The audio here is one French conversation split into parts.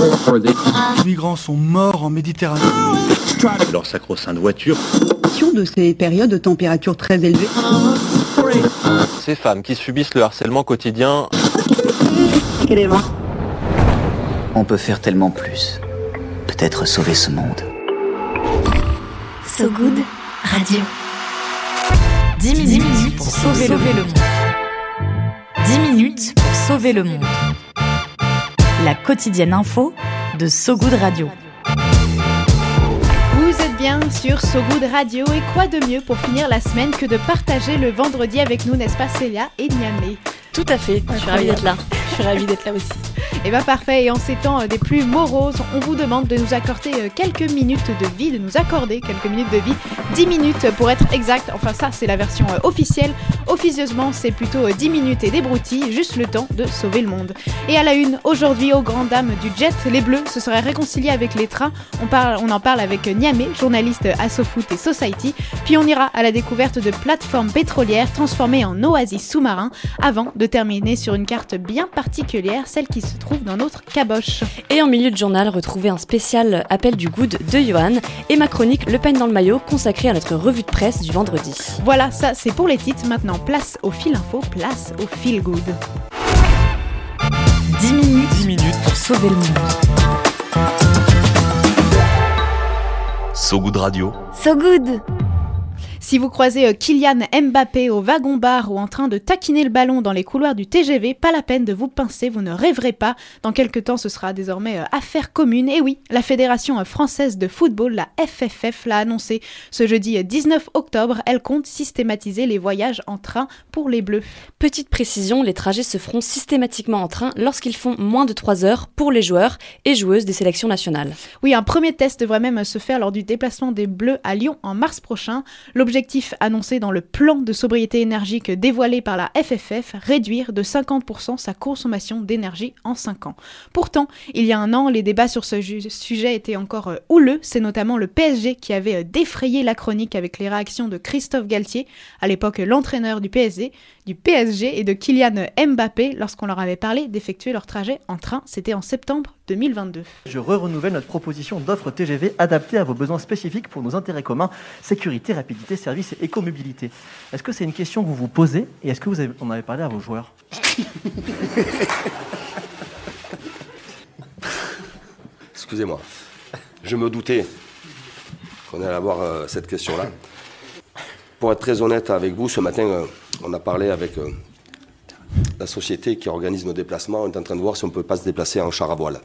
Les migrants sont morts en Méditerranée. Leur sacro-sainte voiture. De ces périodes de température très élevées. Ces femmes qui subissent le harcèlement quotidien. On peut faire tellement plus. Peut-être sauver ce monde. So Good Radio. 10 minutes, pour sauver, le monde. 10 minutes pour sauver le monde. La quotidienne info de So Good Radio. Vous êtes bien sur So Good Radio et quoi de mieux pour finir la semaine que de partager le vendredi avec nous, n'est-ce pas Célia et Niamé Tout à fait, je suis ravie d'être là. Je suis ravie d'être là aussi. Et eh bien parfait, et en ces temps euh, des plus moroses, on vous demande de nous accorder euh, quelques minutes de vie, de nous accorder quelques minutes de vie, 10 minutes pour être exact, enfin ça c'est la version euh, officielle, officieusement c'est plutôt 10 minutes et des broutilles, juste le temps de sauver le monde. Et à la une, aujourd'hui aux grandes dames du jet, les bleus se seraient réconciliés avec les trains, on, parle, on en parle avec Niamé, journaliste à SoFoot et Society, puis on ira à la découverte de plateformes pétrolières transformées en oasis sous-marins, avant de terminer sur une carte bien particulière, celle qui se trouve dans notre caboche. Et en milieu de journal, retrouvez un spécial appel du good de Johan et ma chronique Le peigne dans le maillot consacrée à notre revue de presse du vendredi. Voilà, ça c'est pour les titres. Maintenant, place au fil info, place au fil good. 10 minutes, 10 minutes pour sauver le monde. So Good Radio. So Good si vous croisez euh, Kylian Mbappé au wagon-bar ou en train de taquiner le ballon dans les couloirs du TGV, pas la peine de vous pincer, vous ne rêverez pas. Dans quelques temps, ce sera désormais euh, affaire commune. Et oui, la Fédération euh, française de football, la FFF, l'a annoncé. Ce jeudi 19 octobre, elle compte systématiser les voyages en train pour les Bleus. Petite précision, les trajets se feront systématiquement en train lorsqu'ils font moins de 3 heures pour les joueurs et joueuses des sélections nationales. Oui, un premier test devrait même se faire lors du déplacement des Bleus à Lyon en mars prochain. Annoncé dans le plan de sobriété énergique dévoilé par la FFF, réduire de 50% sa consommation d'énergie en 5 ans. Pourtant, il y a un an, les débats sur ce sujet étaient encore euh, houleux. C'est notamment le PSG qui avait euh, défrayé la chronique avec les réactions de Christophe Galtier, à l'époque l'entraîneur du PSG, du et de Kylian Mbappé lorsqu'on leur avait parlé d'effectuer leur trajet en train. C'était en septembre 2022. Je re-renouvelle notre proposition d'offre TGV adaptée à vos besoins spécifiques pour nos intérêts communs, sécurité, rapidité, service et écomobilité. Est-ce que c'est une question que vous vous posez et est-ce que vous avez, en avez parlé à vos joueurs? Excusez-moi, je me doutais qu'on allait avoir euh, cette question-là. Pour être très honnête avec vous, ce matin, euh, on a parlé avec euh, la société qui organise nos déplacements. On est en train de voir si on ne peut pas se déplacer en char à voile.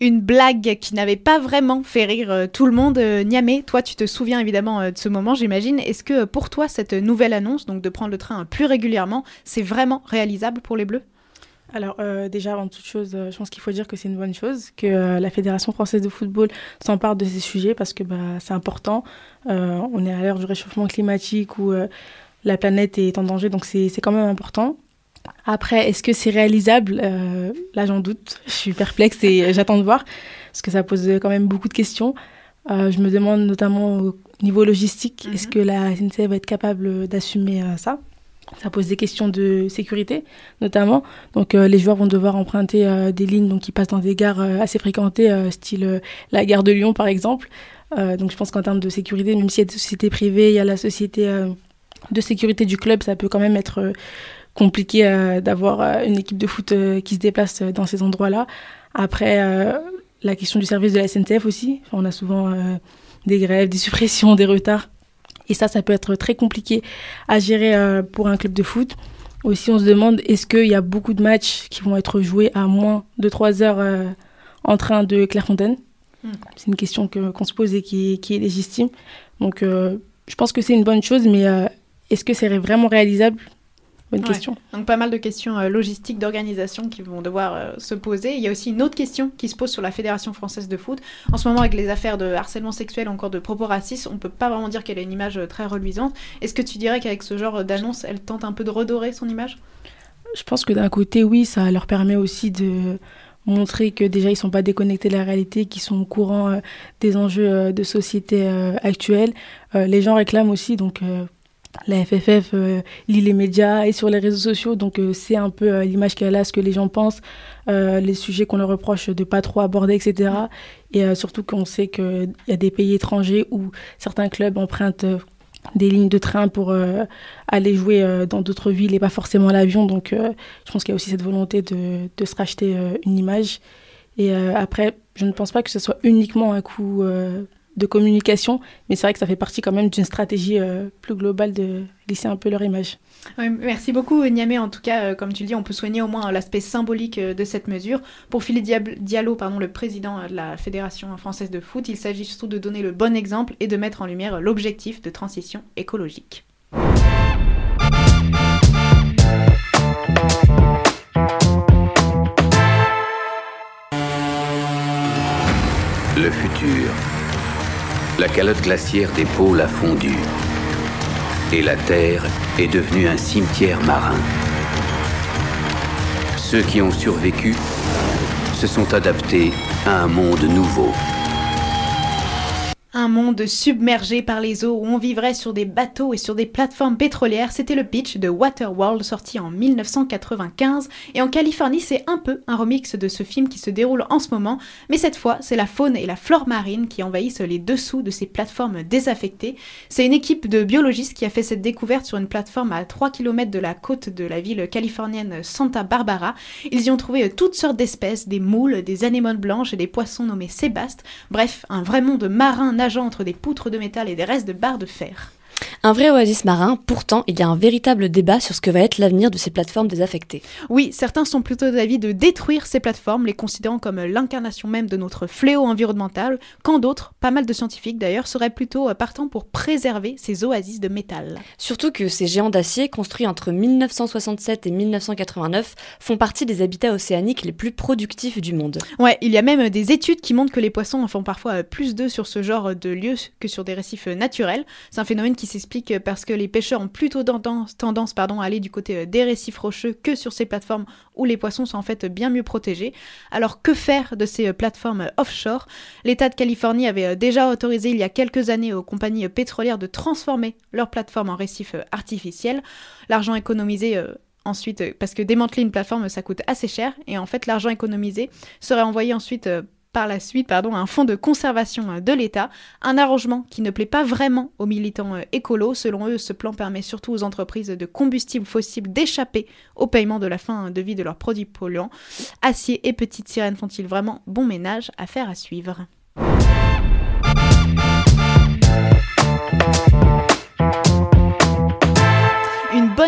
Une blague qui n'avait pas vraiment fait rire euh, tout le monde. Euh, Niamé, toi, tu te souviens évidemment euh, de ce moment, j'imagine. Est-ce que pour toi, cette nouvelle annonce, donc de prendre le train plus régulièrement, c'est vraiment réalisable pour les Bleus? Alors déjà, avant toute chose, je pense qu'il faut dire que c'est une bonne chose, que la Fédération française de football s'empare de ces sujets parce que bah, c'est important. on est à l'heure du réchauffement climatique où la planète est en danger, donc c'est quand même important. Après, est-ce que c'est réalisable? Euh, Là, j'en doute. Je suis perplexe et j'attends de voir parce que ça pose quand même beaucoup de questions. Euh, je me demande notamment au niveau logistique, est-ce mhm. que la SNCF va être capable d'assumer euh, ça? Ça pose des questions de sécurité, notamment. Donc, les joueurs vont devoir emprunter des lignes donc, qui passent dans des gares assez fréquentées, style la gare de Lyon, par exemple. donc, je pense qu'en termes de sécurité, même s'il y a des sociétés privées, il y a la société de sécurité du club, ça peut quand même être compliqué euh, d'avoir euh, une équipe de foot euh, qui se déplace dans ces endroits-là. Après, la question du service de la SNCF aussi. on a souvent des grèves, des suppressions, des retards. Et ça, ça peut être très compliqué à gérer pour un club de foot. Aussi, on se demande, est-ce qu'il y a beaucoup de matchs qui vont être joués à moins de 3 heures en train de Clairefontaine? Hmm. C'est une question qu'on se pose et qui, qui est légitime. Donc, je pense que c'est une bonne chose, mais est-ce que c'est vraiment réalisable? Bonne question. Donc pas mal de questions euh, logistiques, d'organisation qui vont devoir euh, se poser. Il y a aussi une autre question qui se pose sur la Fédération française de foot. En ce moment, avec les affaires de harcèlement sexuel, encore de propos racistes, on peut pas vraiment dire qu'elle a une image euh, très reluisante. Est-ce que tu dirais qu'avec ce genre d'annonce, elle tente un peu de redorer son image? Je pense que d'un côté, oui, ça leur permet aussi de montrer que déjà ils sont pas déconnectés de la réalité, qu'ils sont au courant des enjeux de société actuelle. les gens réclament aussi, donc la FFF lit les médias et sur les réseaux sociaux, donc c'est un peu l'image qu'elle a, ce que les gens pensent, les sujets qu'on leur reproche de pas trop aborder, etc. Et surtout qu'on sait qu'il y a des pays étrangers où certains clubs empruntent des lignes de train pour aller jouer dans d'autres villes et pas forcément l'avion. Donc je pense qu'il y a aussi cette volonté de, de se racheter une image. Et après, je ne pense pas que ce soit uniquement un coup de communication, mais c'est vrai que ça fait partie quand même d'une stratégie euh, plus globale de lisser un peu leur image. merci beaucoup Niamé. En tout cas, euh, comme tu le dis, on peut soigner au moins l'aspect symbolique euh, de cette mesure. Pour Philippe Diallo, pardon, le président de la Fédération française de foot, il s'agit surtout de donner le bon exemple et de mettre en lumière l'objectif de transition écologique. Le futur la calotte glaciaire des pôles a fondu. Et la Terre est devenue un cimetière marin. Ceux qui ont survécu se sont adaptés à un monde nouveau. Un monde submergé par les eaux où on vivrait sur des bateaux et sur des plateformes pétrolières, c'était le pitch de Waterworld sorti en 1995 et en Californie c'est un peu un remix de ce film qui se déroule en ce moment, mais cette fois c'est la faune et la flore marine qui envahissent les dessous de ces plateformes désaffectées. C'est une équipe de biologistes qui a fait cette découverte sur une plateforme à 3 km de la côte de la ville californienne Santa Barbara. Ils y ont trouvé toutes sortes d'espèces, des moules, des anémones blanches et des poissons nommés sébastes, bref, un vrai monde marin entre des poutres de métal et des restes de barres de fer. Un vrai oasis marin, pourtant, il y a un véritable débat sur ce que va être l'avenir de ces plateformes désaffectées. Oui, certains sont plutôt d'avis de détruire ces plateformes, les considérant comme l'incarnation même de notre fléau environnemental, quand d'autres, pas mal de scientifiques d'ailleurs, seraient plutôt euh, partants pour préserver ces oasis de métal. Surtout que ces géants d'acier, construits entre 1967 et 1989, font partie des habitats océaniques les plus productifs du monde. Ouais, il y a même des études qui montrent que les poissons en font parfois euh, plus d'œufs sur ce genre de lieux que sur des récifs euh, naturels. C'est un phénomène qui parce que les pêcheurs ont plutôt tendance, à aller du côté euh, des récifs rocheux que sur ces plateformes où les poissons sont en fait bien mieux protégés. Alors que faire de ces euh, plateformes euh, offshore? L'État de Californie avait déjà autorisé il y a quelques années aux compagnies pétrolières de transformer leurs plateformes en récifs artificiels. L'argent économisé ensuite, parce que démanteler une plateforme, ça coûte assez cher, et en fait, l'argent économisé serait envoyé ensuite par la suite pardon, un fonds de conservation euh, de l'État, un arrangement qui ne plaît pas vraiment aux militants euh, écolos. Selon eux, ce plan permet surtout aux entreprises de combustibles fossiles d'échapper au paiement de la fin de vie de leurs produits polluants. Acier et petites sirènes font-ils vraiment bon ménage? À faire à suivre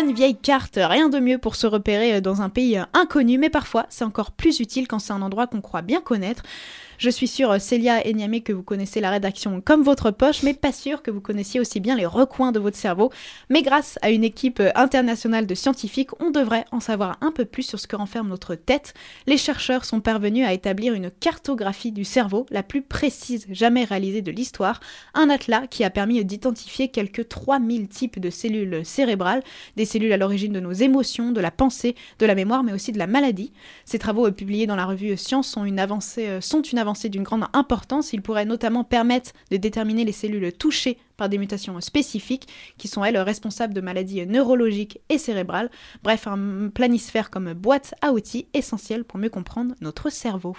bonne vieille carte, rien de mieux pour se repérer euh, dans un pays euh, inconnu, mais parfois c'est encore plus utile quand c'est un endroit qu'on croit bien connaître. Je suis sûre, euh, Célia et Niamé, que vous connaissez la rédaction comme votre poche, mais pas sûr que vous connaissiez aussi bien les recoins de votre cerveau. Mais grâce à une équipe internationale de scientifiques, on devrait en savoir un peu plus sur ce que renferme notre tête. Les chercheurs sont parvenus à établir une cartographie du cerveau, la plus précise jamais réalisée de l'histoire, un atlas qui a permis d'identifier quelques 3000 types de cellules cérébrales, des cellules à l'origine de nos émotions, de la pensée, de la mémoire, mais aussi de la maladie. Ces travaux euh, publiés dans la revue Science sont une avancée, sont une avancée d'une grande importance. Il pourrait notamment permettre de déterminer les cellules touchées par des mutations spécifiques qui sont elles responsables de maladies neurologiques et cérébrales. Bref, un planisphère comme boîte à outils essentiel pour mieux comprendre notre cerveau.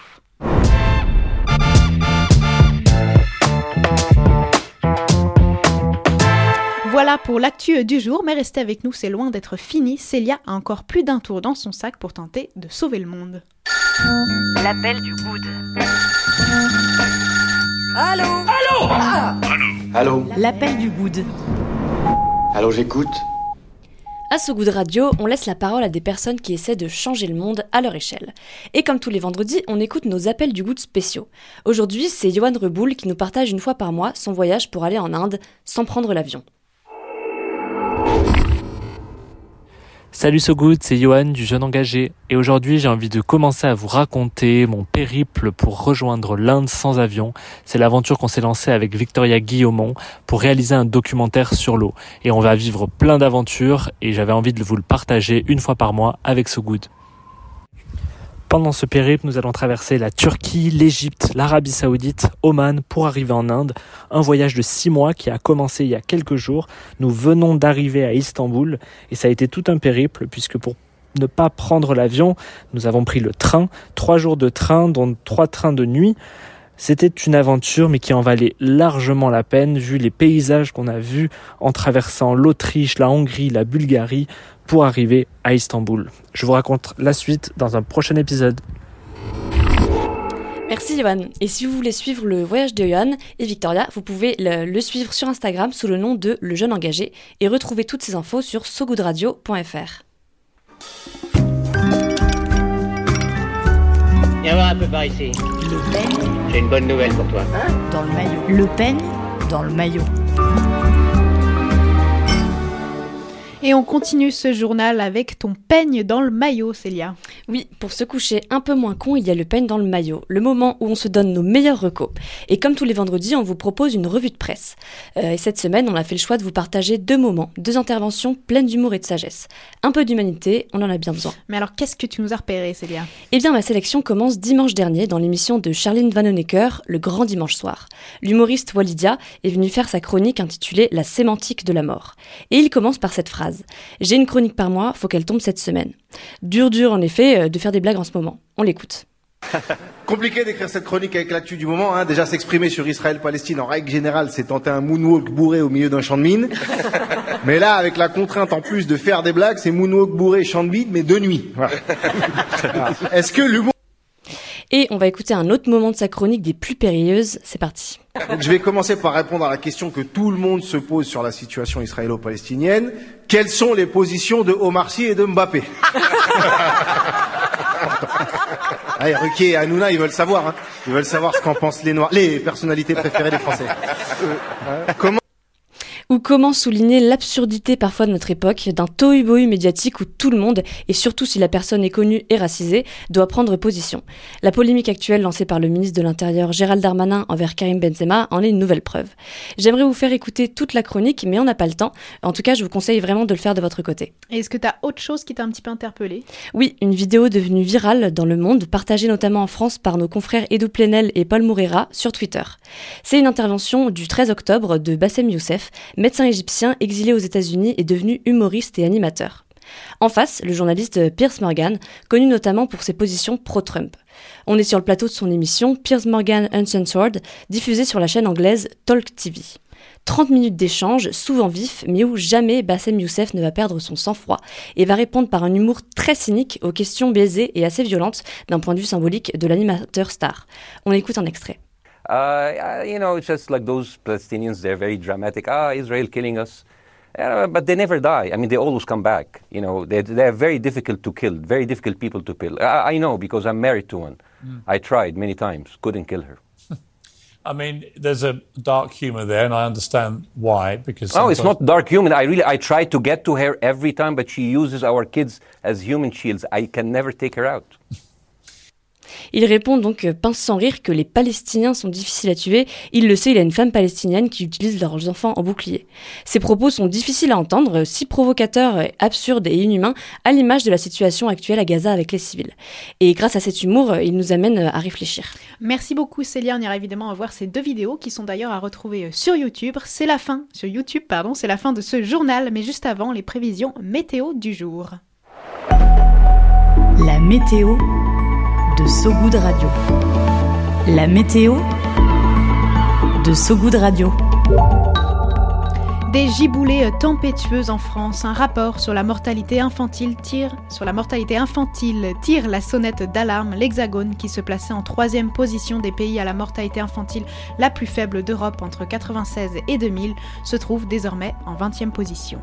Voilà pour l'actu du jour, mais restez avec nous, c'est loin d'être fini. Célia a encore plus d'un tour dans son sac pour tenter de sauver le monde. L'appel du good. Allô? Allô? Ah Allô? L'appel du good. Allô, j'écoute. À ce goût de radio, on laisse la parole à des personnes qui essaient de changer le monde à leur échelle. Et comme tous les vendredis, on écoute nos appels du goût spéciaux. Aujourd'hui, c'est Johan Reboul qui nous partage une fois par mois son voyage pour aller en Inde sans prendre l'avion. Salut So Good, c'est Johan du Jeune Engagé et aujourd'hui j'ai envie de commencer à vous raconter mon périple pour rejoindre l'Inde sans avion. C'est l'aventure qu'on s'est lancée avec Victoria Guillaumont pour réaliser un documentaire sur l'eau et on va vivre plein d'aventures et j'avais envie de vous le partager une fois par mois avec So Good. Pendant ce périple, nous allons traverser la Turquie, l'Égypte, l'Arabie Saoudite, Oman pour arriver en Inde. Un voyage de six mois qui a commencé il y a quelques jours. Nous venons d'arriver à Istanbul et ça a été tout un périple puisque pour ne pas prendre l'avion, nous avons pris le train, trois jours de train, dont trois trains de nuit. C'était une aventure, mais qui en valait largement la peine, vu les paysages qu'on a vus en traversant l'Autriche, la Hongrie, la Bulgarie, pour arriver à Istanbul. Je vous raconte la suite dans un prochain épisode. Merci Johan. Et si vous voulez suivre le voyage de Johan et Victoria, vous pouvez le, le suivre sur Instagram sous le nom de Le Jeune Engagé et retrouver toutes ces infos sur sogoodradio.fr. Viens voir un peu par ici. Le Pen J'ai une bonne nouvelle pour toi. dans le maillot. Le Pen dans le maillot. Et on continue ce journal avec ton peigne dans le maillot, Célia. Oui, pour se coucher un peu moins con, il y a le peigne dans le maillot, le moment où on se donne nos meilleurs recos. Et comme tous les vendredis, on vous propose une revue de presse. Euh, et cette semaine, on a fait le choix de vous partager deux moments, deux interventions pleines d'humour et de sagesse. Un peu d'humanité, on en a bien besoin. Mais alors, qu'est-ce que tu nous as repéré, Célia? Eh bien, ma sélection commence dimanche dernier dans l'émission de Charline Vanhoenacker, Le Grand Dimanche Soir. L'humoriste Walidia est venu faire sa chronique intitulée La sémantique de la mort. Et il commence par cette phrase. J'ai une chronique par mois, faut qu'elle tombe cette semaine. Dur, dur en effet euh, de faire des blagues en ce moment. On l'écoute. Compliqué d'écrire cette chronique avec l'actu du moment. Hein. Déjà s'exprimer sur Israël-Palestine en règle générale, c'est tenter un moonwalk bourré au milieu d'un champ de mine. mais là, avec la contrainte en plus de faire des blagues, c'est moonwalk bourré, champ de mine, mais de nuit. Voilà. Est-ce que l'humour... Et on va écouter un autre moment de sa chronique des plus périlleuses. C'est parti. Donc, je vais commencer par répondre à la question que tout le monde se pose sur la situation israélo-palestinienne. Quelles sont les positions de Omar Sy et de Mbappé? Allez, Ruquier et Hanouna, ils veulent savoir. Hein. Ils veulent savoir ce qu'en pensent les Noirs, les personnalités préférées des Français. Euh, comment Ou comment souligner l'absurdité parfois de notre époque, d'un tohu-bohu médiatique où tout le monde, et surtout si la personne est connue et racisée, doit prendre position. La polémique actuelle lancée par le ministre de l'Intérieur Gérald Darmanin envers Karim Benzema en est une nouvelle preuve. J'aimerais vous faire écouter toute la chronique, mais on n'a pas le temps. En tout cas, je vous conseille vraiment de le faire de votre côté. Et Est-ce que tu as autre chose qui t'a un petit peu interpellé? Oui, une vidéo devenue virale dans le monde, partagée notamment en France par nos confrères Edu Plenel et Paul Moreira sur Twitter. C'est une intervention du 13 octobre de Bassem Youssef, médecin égyptien exilé aux États-Unis et devenu humoriste et animateur. En face, le journaliste Piers Morgan, connu notamment pour ses positions pro-Trump. On est sur le plateau de son émission Piers Morgan Uncensored, diffusée sur la chaîne anglaise Talk TV. 30 minutes d'échange, souvent vifs, mais où jamais Bassem Youssef ne va perdre son sang-froid et va répondre par un humour très cynique aux questions baisées et assez violentes d'un point de vue symbolique de l'animateur star. On écoute un extrait. Uh, you know, it's just like those Palestinians, they're very dramatic. Ah, Israel killing us. Uh, but they never die. I mean, they always come back. You know, they're, they're very difficult to kill, very difficult people to kill. I, I know because I'm married to one. Mm. I tried many times, couldn't kill her. I mean, there's a dark humor there, and I understand why. Because Oh, it's not dark humor. I really, I try to get to her every time, but she uses our kids as human shields. I can never take her out. Il répond donc, euh, pince sans rire, que les Palestiniens sont difficiles à tuer. Il le sait, il a une femme palestinienne qui utilise leurs enfants en bouclier. Ses propos sont difficiles à entendre, si provocateurs, euh, absurdes et inhumains, à l'image de la situation actuelle à Gaza avec les civils. Et grâce à cet humour, euh, il nous amène euh, à réfléchir. Merci beaucoup Célia, on ira évidemment voir ces deux vidéos qui sont d'ailleurs à retrouver euh, sur YouTube. C'est la fin, sur YouTube pardon, c'est la fin de ce journal, mais juste avant les prévisions météo du jour. La météo de Sogoud Radio. La météo de Sogoud Radio. Des giboulées tempétueuses en France. Un rapport sur la mortalité infantile tire sur la mortalité infantile tire la sonnette d'alarme. L'Hexagone, qui se plaçait en troisième position des pays à la mortalité infantile la plus faible d'Europe entre 96 et 2000, se trouve désormais en 20e position.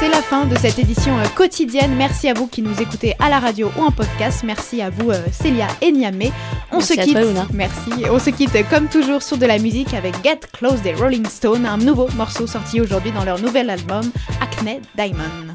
C'est la fin de cette édition euh, quotidienne. Merci à vous qui nous écoutez à la radio ou en podcast. Merci à vous euh, Célia et Niamé. On Merci se quitte. toi, Luna. Merci. On se quitte comme toujours sur de la musique avec Get Close des Rolling Stones, un nouveau morceau sorti aujourd'hui dans leur nouvel album Acne Diamond.